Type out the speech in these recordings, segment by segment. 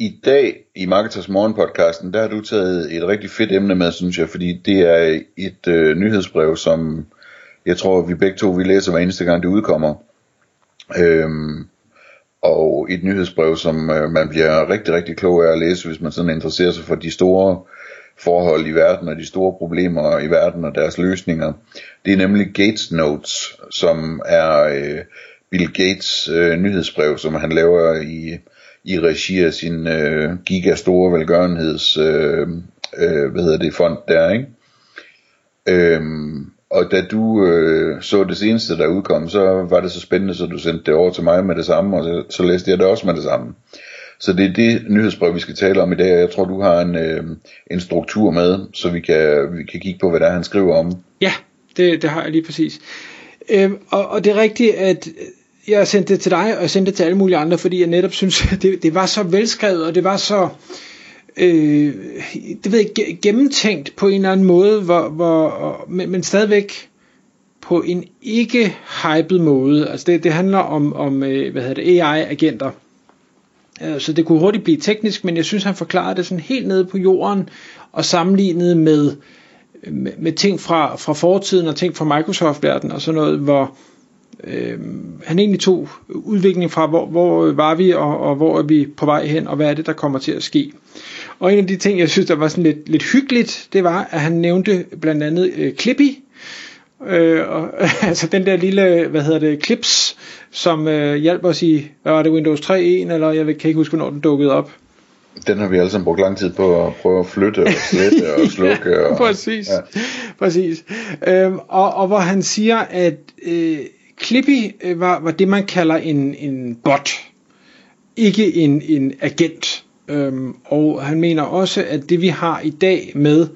I dag i Marketers Morgen podcasten, der har du taget et rigtig fedt emne med, synes jeg, fordi det er et øh, nyhedsbrev, som jeg tror, vi begge to vi læser hver eneste gang det udkommer. Øhm, og et nyhedsbrev, som øh, man bliver rigtig, rigtig klog af at læse, hvis man sådan interesserer sig for de store forhold i verden og de store problemer i verden og deres løsninger. Det er nemlig Gates Notes, som er øh, Bill Gates øh, nyhedsbrev, som han laver i i regi af sin øh, gigastore velgørenheds øh, øh, hvad hedder det, fond der, ikke? Øhm, og da du øh, så det seneste, der udkom, så var det så spændende, så du sendte det over til mig med det samme, og så, så læste jeg det også med det samme. Så det er det nyhedsbrev, vi skal tale om i dag, og jeg tror, du har en, øh, en struktur med, så vi kan, vi kan kigge på, hvad der er, han skriver om. Ja, det, det har jeg lige præcis. Øhm, og, og det er rigtigt, at jeg sendte det til dig, og jeg sendte det til alle mulige andre, fordi jeg netop synes, det, det var så velskrevet, og det var så øh, det ved jeg, gennemtænkt på en eller anden måde, hvor, hvor, men, men stadigvæk på en ikke hyped måde. Altså det, det handler om, om øh, hvad hedder det, AI-agenter. Øh, så det kunne hurtigt blive teknisk, men jeg synes, han forklarede det sådan helt nede på jorden, og sammenlignet med, med, med ting fra, fra fortiden og ting fra Microsoft-verdenen og sådan noget, hvor øh, han egentlig tog udviklingen fra, hvor, hvor var vi, og, og hvor er vi på vej hen, og hvad er det, der kommer til at ske. Og en af de ting, jeg synes, der var sådan lidt, lidt hyggeligt, det var, at han nævnte blandt andet øh, Clippy, øh, og, altså den der lille, hvad hedder det, Clips, som øh, hjalp os i, hvad var det, Windows 3.1, eller jeg kan ikke huske, hvornår den dukkede op. Den har vi alle sammen brugt lang tid på at prøve at flytte og slette og slukke. Og, præcis, ja. præcis. Øhm, og, og hvor han siger, at øh, Clippy øh, var, var det, man kalder en, en bot, ikke en, en agent. Øhm, og han mener også, at det vi har i dag med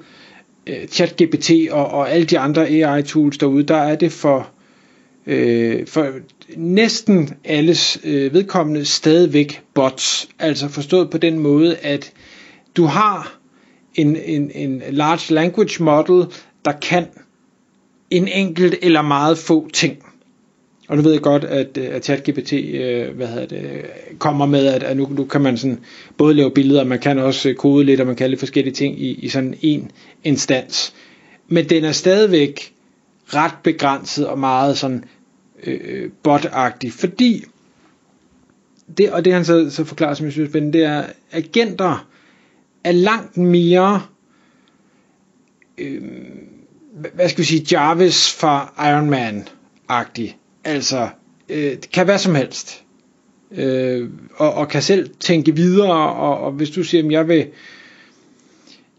øh, ChatGPT og, og alle de andre AI-tools derude, der er det for, øh, for næsten alles øh, vedkommende stadigvæk bots. Altså forstået på den måde, at du har en, en, en large language model, der kan en enkelt eller meget få ting. Og nu ved jeg godt, at, øh, at ChatGPT øh, hvad hedder det, kommer med, at, at nu, nu kan man sådan både lave billeder, man kan også øh, kode lidt, og man kan lidt forskellige ting i, i sådan en instans. Men den er stadigvæk ret begrænset og meget sådan øh, botagtig, fordi det, og det han så, så forklarer, som jeg synes er spændende, det er, agenter er langt mere øh, hvad skal vi sige, Jarvis fra Iron Man-agtig Altså, øh, det kan hvad som helst. Øh, og, og kan selv tænke videre, og, og hvis du siger, at jeg vil,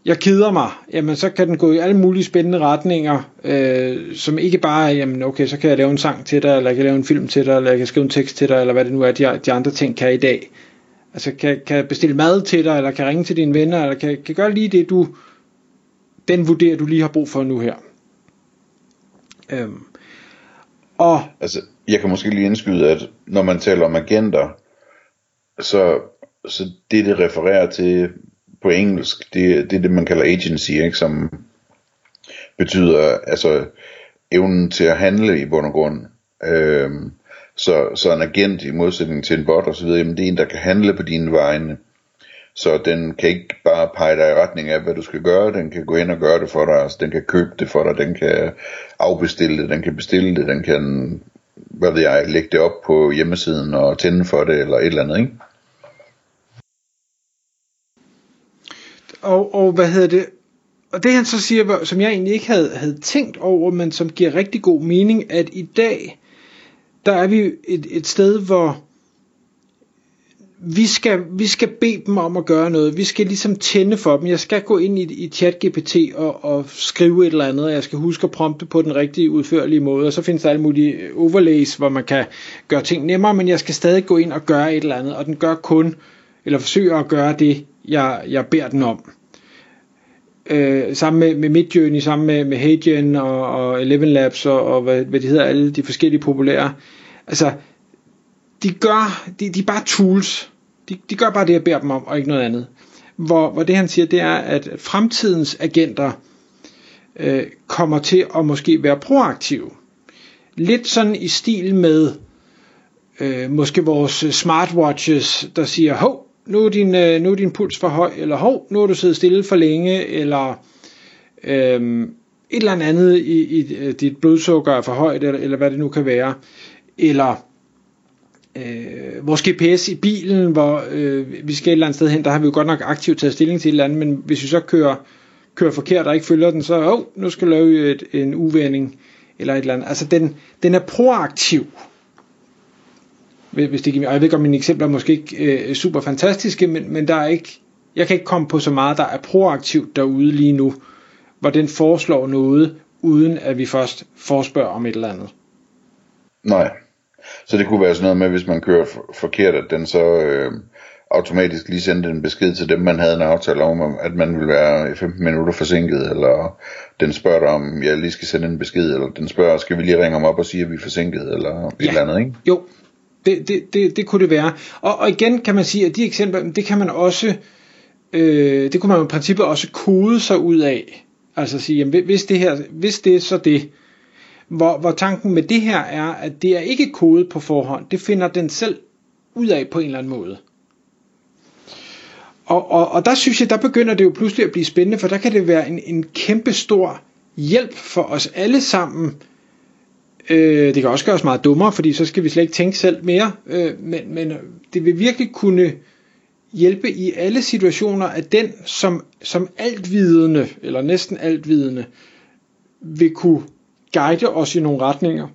jeg keder mig, jamen så kan den gå i alle mulige spændende retninger, øh, som ikke bare er, jamen okay, så kan jeg lave en sang til dig, eller jeg kan lave en film til dig, eller jeg kan skrive en tekst til dig, eller hvad det nu er, de, de andre ting kan i dag. Altså kan, kan bestille mad til dig, eller kan ringe til dine venner, eller kan, kan gøre lige det, du, den vurderer, du lige har brug for nu her. Øhm, og altså, jeg kan måske lige indskyde, at når man taler om agenter, så, så det, det refererer til på engelsk, det, det er det, man kalder agency, ikke? som betyder altså evnen til at handle i bund og grund. Øhm, så, så en agent i modsætning til en bot og så videre, jamen det er en, der kan handle på dine vegne. Så den kan ikke bare pege dig i retning af, hvad du skal gøre. Den kan gå ind og gøre det for dig. Altså, den kan købe det for dig. Den kan afbestille det. Den kan bestille det. Den kan, hvad ved jeg, lægge det op på hjemmesiden og tænde for det, eller et eller andet, ikke? Og, og hvad hedder det? Og det han så siger, som jeg egentlig ikke havde, havde tænkt over, men som giver rigtig god mening, at i dag, der er vi et, et sted, hvor vi skal, vi skal bede dem om at gøre noget. Vi skal ligesom tænde for dem. Jeg skal gå ind i, i ChatGPT og, og skrive et eller andet, og jeg skal huske at prompte på den rigtige udførlige måde. Og så findes der alle mulige overlays, hvor man kan gøre ting nemmere, men jeg skal stadig gå ind og gøre et eller andet, og den gør kun, eller forsøger at gøre det, jeg, jeg beder den om. øh, sammen med, med Midjourney, sammen med, med HeyGen og, og Eleven Labs og, og hvad, hvad de hedder, alle de forskellige populære. Altså, de gør, de, de er bare tools. De, de gør bare det, jeg beder dem om, og ikke noget andet. Hvor, hvor det han siger, det er, at fremtidens agenter øh, kommer til at måske være proaktive. Lidt sådan i stil med øh, måske vores smartwatches, der siger, hov, nu er, din, øh, nu er din puls for høj, eller hov, nu har du siddet stille for længe, eller øh, et eller andet i, i øh, dit blodsukker er for højt, eller, eller hvad det nu kan være. Eller øh, vores GPS i bilen, hvor øh, vi skal et eller andet sted hen, der har vi jo godt nok aktivt taget stilling til et eller andet, men hvis vi så kører, kører forkert og ikke følger den, så oh, nu skal vi lave et, en uvending eller et eller andet. Altså den, den er proaktiv. Hvis det giver, jeg ved godt, mine eksempler er måske ikke øh, super fantastiske, men, men der er ikke, jeg kan ikke komme på så meget, der er proaktivt derude lige nu, hvor den foreslår noget, uden at vi først forspørger om et eller andet. Nej. Så det kunne være sådan noget med, hvis man kører forkert, at den så øh, automatisk lige sendte en besked til dem, man havde en aftale om, at man ville være 15 minutter forsinket, eller den spørger dig om, jeg lige skal sende en besked, eller den spørger, skal vi lige ringe om op og sige, at vi er forsinket, eller ja. et eller andet, ikke? Jo, det, det, det, det kunne det være. Og, og igen kan man sige, at de eksempler, det kan man også, øh, det kunne man i princippet også kode sig ud af. Altså sige, jamen, hvis det her, hvis det er så det, hvor, hvor tanken med det her er, at det er ikke kodet på forhånd. Det finder den selv ud af på en eller anden måde. Og, og, og der synes jeg, der begynder det jo pludselig at blive spændende, for der kan det være en, en kæmpe stor hjælp for os alle sammen. Øh, det kan også gøre os meget dummere, fordi så skal vi slet ikke tænke selv mere. Øh, men, men det vil virkelig kunne hjælpe i alle situationer, at den som, som altvidende, eller næsten altvidende, vil kunne guide os i nogle retninger.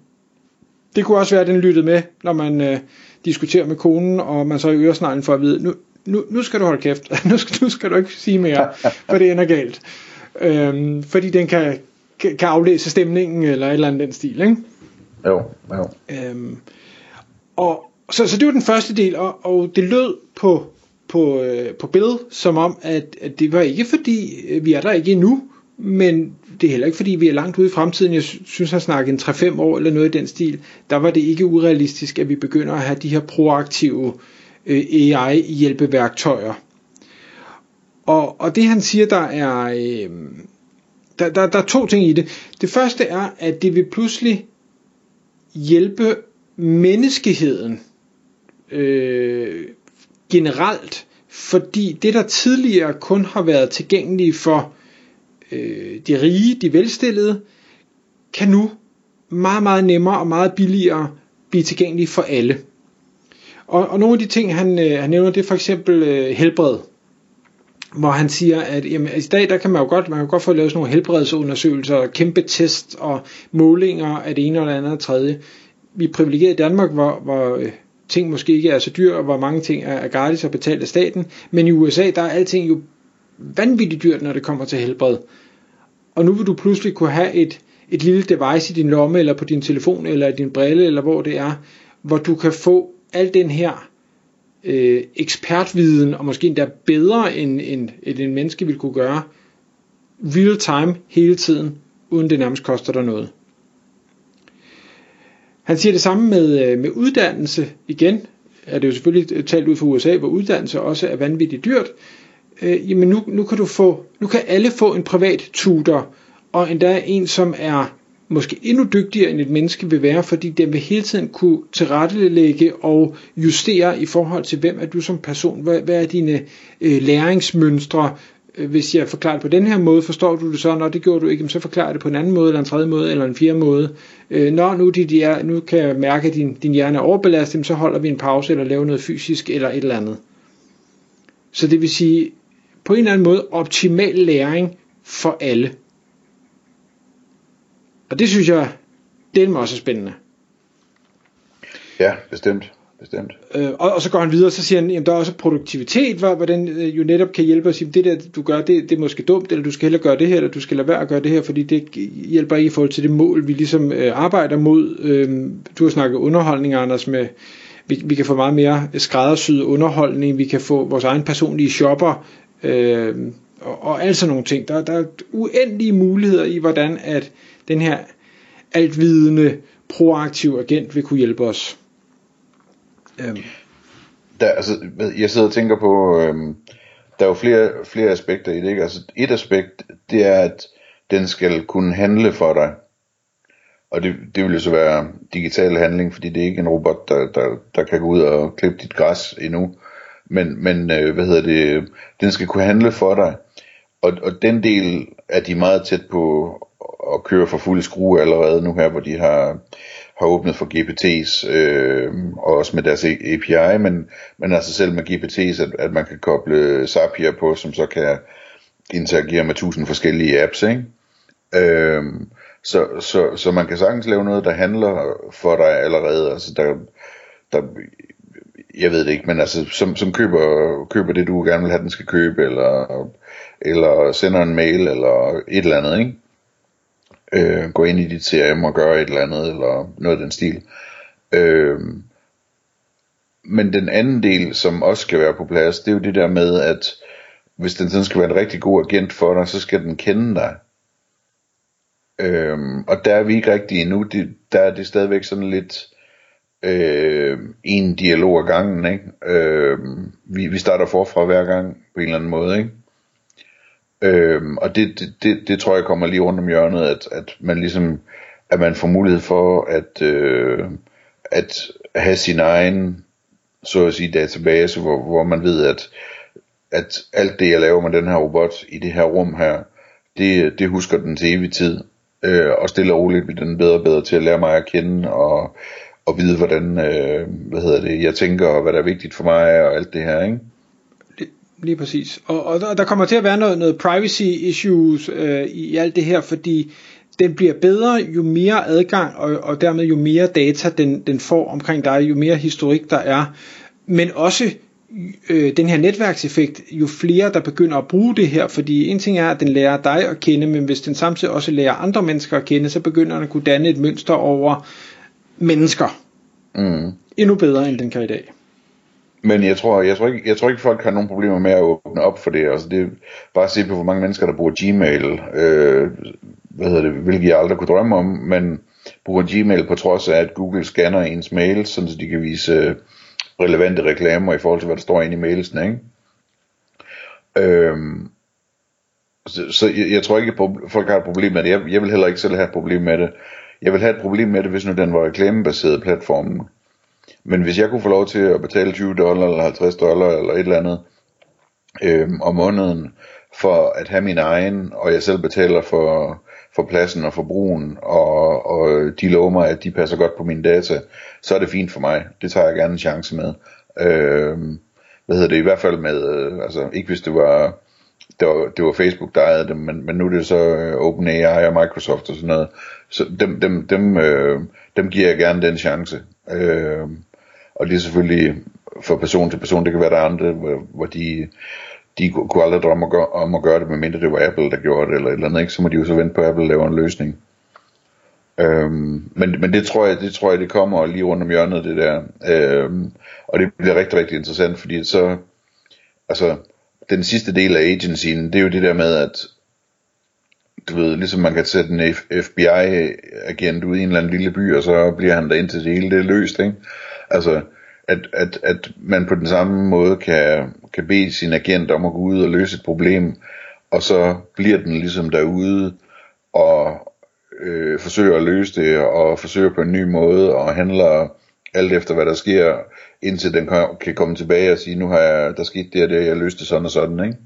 Det kunne også være, at den lyttede med, når man øh, diskuterer med konen, og man så i øresneglen for at vide, nu, nu, nu skal du holde kæft, nu skal, nu skal du ikke sige mere, for det ender galt. Øhm, fordi den kan, kan, aflæse stemningen, eller et eller andet den stil, ikke? Jo, jo. Øhm, og, så, så det var den første del, og, og det lød på, på, øh, på Bill som om, at, at det var ikke fordi, øh, vi er der ikke endnu, men det er heller ikke fordi, vi er langt ude i fremtiden. Jeg synes, han snakke en 3-5 år eller noget i den stil. Der var det ikke urealistisk, at vi begynder at have de her proaktive øh, AI-hjælpeværktøjer. Og, og det han siger, der er, øh, der, der, der er to ting i det. Det første er, at det vil pludselig hjælpe menneskeheden øh, generelt, fordi det, der tidligere kun har været tilgængeligt for øh, de rige, de velstillede, kan nu meget, meget nemmere og meget billigere blive tilgængelige for alle. Og, og nogle af de ting, han, øh, han nævner, det er for eksempel øh, helbred. Hvor han siger, at jamen, i dag der kan man jo godt, man kan godt få lavet sådan nogle helbredsundersøgelser, kæmpe test og målinger af det ene eller andet og tredje. Vi er privilegeret i Danmark, hvor, hvor øh, ting måske ikke er så dyre, og hvor mange ting er, er gratis og betalt af staten. Men i USA, der er alting jo vanvittigt dyrt, når det kommer til helbred. Og nu vil du pludselig kunne have et, et lille device i din lomme, eller på din telefon, eller i din brille, eller hvor det er, hvor du kan få al den her øh, ekspertviden, og måske endda bedre end, end, end en menneske ville kunne gøre, real time hele tiden, uden det nærmest koster dig noget. Han siger det samme med, øh, med uddannelse. Igen er det jo selvfølgelig talt ud fra USA, hvor uddannelse også er vanvittigt dyrt øh, jamen nu, nu kan du få, nu kan alle få en privat tutor, og endda en, som er måske endnu dygtigere end et menneske vil være, fordi den vil hele tiden kunne tilrettelægge og justere i forhold til, hvem er du som person, hvad, hvad er dine øh, læringsmønstre, øh, hvis jeg forklarer det på den her måde, forstår du det så, når det gjorde du ikke, så forklarer det på en anden måde, eller en tredje måde, eller en fjerde måde. Øh, når nu, de, de er, nu kan jeg mærke, at din, din hjerne er overbelastet, så holder vi en pause, eller laver noget fysisk, eller et eller andet. Så det vil sige, på en eller anden måde optimal læring for alle. Og det synes jeg, det er også spændende. Ja, bestemt. Bestemt. Øh, og, og så går han videre, og så siger han, at der er også produktivitet, hvor, hvordan øh, jo netop kan hjælpe os, at det der du gør, det, det er måske dumt, eller du skal hellere gøre det her, eller du skal lade være at gøre det her, fordi det hjælper ikke i forhold til det mål, vi ligesom øh, arbejder mod. Øh, du har snakket underholdning, Anders, med, vi, vi kan få meget mere skræddersyet underholdning, vi kan få vores egen personlige shopper, øh, og, og alt sådan nogle ting. Der, der er uendelige muligheder i, hvordan at den her altvidende proaktiv agent vil kunne hjælpe os. Øhm. Der, altså, jeg sidder og tænker på, øhm, der er jo flere, flere aspekter i det. Ikke? Altså, et aspekt, det er, at den skal kunne handle for dig. Og det, det vil jo så være digital handling, fordi det er ikke en robot, der, der, der kan gå ud og klippe dit græs endnu. Men, men øh, hvad hedder det, den skal kunne handle for dig. Og, og den del er de meget tæt på at køre for fuld skrue allerede nu her, hvor de har, har åbnet for GPT's, øh, og også med deres API, men, men altså selv med GPT's, at, at man kan koble Zapier på, som så kan interagere med tusind forskellige apps, ikke? Øh, så, så, så man kan sagtens lave noget, der handler for dig allerede. Altså der, der, jeg ved det ikke, men altså som, som køber, køber det, du gerne vil have, den skal købe, eller, eller sender en mail, eller et eller andet, ikke? Øh, gå ind i dit CRM og gøre et eller andet, eller noget af den stil. Øh, men den anden del, som også skal være på plads, det er jo det der med, at hvis den sådan skal være en rigtig god agent for dig, så skal den kende dig. Øhm, og der er vi ikke rigtig endnu. Det, der er det stadigvæk sådan lidt øh, en dialog ad gangen. Ikke? Øh, vi, vi starter forfra hver gang på en eller anden måde. Ikke? Øh, og det, det, det, det tror jeg kommer lige rundt om hjørnet, at, at man ligesom at man får mulighed for at, øh, at have sin egen så at sige database, hvor, hvor man ved, at, at alt det jeg laver med den her robot i det her rum her, det, det husker den til evig tid øh, og stille og roligt bliver den bedre og bedre til at lære mig at kende, og, at vide, hvordan øh, hvad hedder det, jeg tænker, og hvad der er vigtigt for mig, og alt det her, ikke? Lige, lige præcis. Og, og der, der kommer til at være noget, noget privacy issues øh, i alt det her, fordi den bliver bedre, jo mere adgang, og, og dermed jo mere data den, den får omkring dig, jo mere historik der er, men også øh, den her netværkseffekt, jo flere der begynder at bruge det her, fordi en ting er, at den lærer dig at kende, men hvis den samtidig også lærer andre mennesker at kende, så begynder den at kunne danne et mønster over mennesker. Mm. Endnu bedre, end den kan i dag. Men jeg tror, jeg tror ikke, jeg tror ikke folk har nogen problemer med at åbne op for det. Altså det er bare at se på, hvor mange mennesker, der bruger Gmail, øh, hvad hedder det, hvilket jeg aldrig kunne drømme om, men bruger Gmail på trods af, at Google scanner ens mail, så de kan vise relevante reklamer i forhold til, hvad der står inde i mailsen, ikke? Øhm, så, så jeg, jeg tror ikke, at folk har et problem med det. Jeg, jeg vil heller ikke selv have et problem med det. Jeg vil have et problem med det, hvis nu den var reklamebaseret platformen. Men hvis jeg kunne få lov til at betale 20 dollar eller 50 dollar eller et eller andet øh, om måneden for at have min egen, og jeg selv betaler for, for pladsen og for brugen, og, og de lover mig, at de passer godt på mine data, så er det fint for mig. Det tager jeg gerne en chance med. Øh, hvad hedder det, i hvert fald med, øh, altså ikke hvis det var, det var, det var Facebook, der ejede dem, men, men nu er det så øh, OpenAI og Microsoft og sådan noget. Så dem, dem, dem, øh, dem giver jeg gerne den chance. Øh, og det er selvfølgelig fra person til person, det kan være der andre, hvor, hvor de de kunne aldrig drømme at gøre, om at gøre det, medmindre det var Apple, der gjorde det, eller et eller andet, ikke? så må de jo så vente på, at Apple laver en løsning. Øhm, men, men det tror jeg, det tror jeg, det kommer lige rundt om hjørnet, det der. Øhm, og det bliver rigtig, rigtig interessant, fordi så, altså, den sidste del af agencyen, det er jo det der med, at du ved, ligesom man kan sætte en FBI-agent ud i en eller anden lille by, og så bliver han der indtil det hele det er løst, ikke? Altså, at, at, at man på den samme måde kan, kan bede sin agent om at gå ud og løse et problem, og så bliver den ligesom derude og øh, forsøger at løse det, og forsøger på en ny måde, og handler alt efter hvad der sker, indtil den kan, kan komme tilbage og sige, nu har jeg, der skete det og det, jeg løste sådan og sådan, ikke?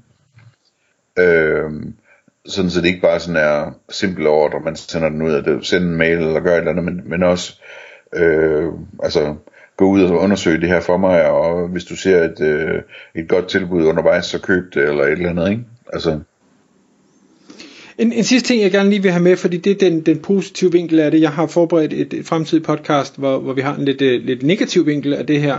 Øh, sådan så det ikke bare sådan er simple ordre, man sender den ud, at det, sender en mail eller gør et eller andet, men, men også øh, altså gå ud og undersøge det her for mig, og hvis du ser et, øh, et godt tilbud undervejs, så køb det, eller et eller andet, ikke? Altså... En, en sidste ting, jeg gerne lige vil have med, fordi det er den, den positive vinkel af det. Jeg har forberedt et, et fremtidigt podcast, hvor, hvor vi har en lidt, øh, lidt negativ vinkel af det her.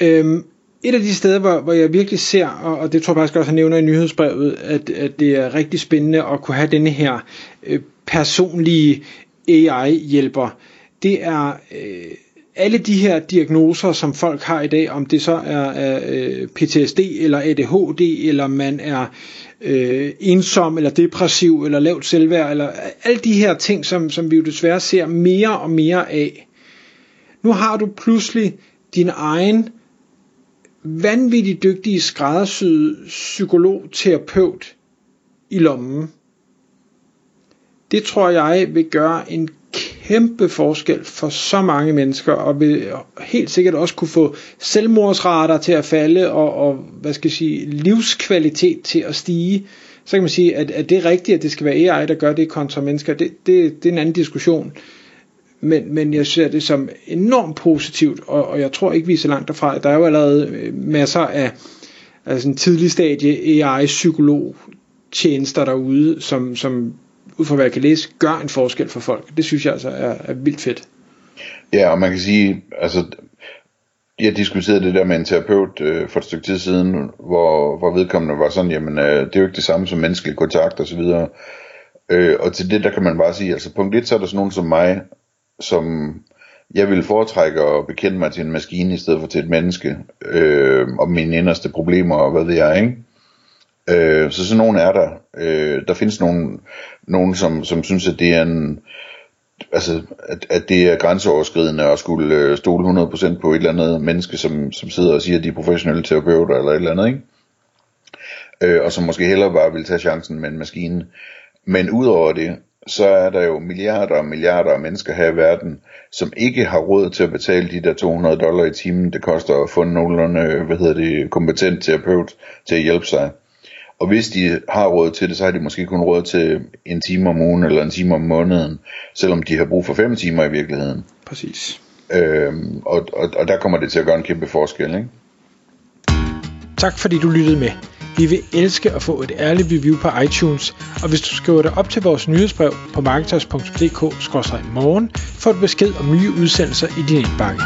Øhm, et af de steder, hvor, hvor jeg virkelig ser, og, og det tror jeg faktisk også, jeg nævner i nyhedsbrevet, at, at det er rigtig spændende at kunne have denne her øh, personlige AI-hjælper, det er øh, alle de her diagnoser, som folk har i dag, om det så er, er øh, PTSD eller ADHD, eller man er øh, ensom eller depressiv eller lavt selvværd eller alle de her ting, som, som vi jo desværre ser mere og mere af. Nu har du pludselig din egen vanvittigt dygtige skræddersyde psykolog-terapeut i lommen. Det tror jeg vil gøre en kæmpe forskel for så mange mennesker, og vil helt sikkert også kunne få selvmordsrater til at falde, og, og hvad skal jeg sige, livskvalitet til at stige. Så kan man sige, at, at det er rigtigt, at det skal være AI, der gør det kontra mennesker. Det, det, det er en anden diskussion. Men, men jeg ser det som enormt positivt, og, og jeg tror ikke, vi er så langt derfra. Der er jo allerede øh, masser af altså en tidlig stadie AI-psykolog tjenester derude, som, som ud fra hvad jeg kan læse, gør en forskel for folk. Det synes jeg altså er, er vildt fedt. Ja, og man kan sige, altså, jeg diskuterede det der med en terapeut øh, for et stykke tid siden, hvor, hvor vedkommende var sådan, jamen, øh, det er jo ikke det samme som menneskelig kontakt og så videre. Øh, og til det, der kan man bare sige, altså punkt 1, så er der sådan nogen som mig, som jeg vil foretrække at bekende mig til en maskine i stedet for til et menneske, øh, om mine inderste problemer og hvad ved jeg, ikke? Øh, så sådan nogen er der. Øh, der findes nogen, nogen som, som synes, at det er en, altså, at, at det er grænseoverskridende at skulle øh, stole 100% på et eller andet menneske, som, som sidder og siger, at de er professionelle terapeuter eller et eller andet, ikke? Øh, og som måske hellere bare vil tage chancen med en maskine. Men udover det, så er der jo milliarder og milliarder af mennesker her i verden, som ikke har råd til at betale de der 200 dollar i timen, det koster at få en nogenlunde, øh, hvad hedder det, kompetent terapeut til at hjælpe sig. Og hvis de har råd til det, så har de måske kun råd til en time om ugen eller en time om måneden, selvom de har brug for fem timer i virkeligheden. Præcis. Øhm, og, og, og der kommer det til at gøre en kæmpe forskel, ikke? Tak fordi du lyttede med. Vi vil elske at få et ærligt review på iTunes, og hvis du skriver dig op til vores nyhedsbrev på marketers.dk-morgen, får du besked om nye udsendelser i din indbakke.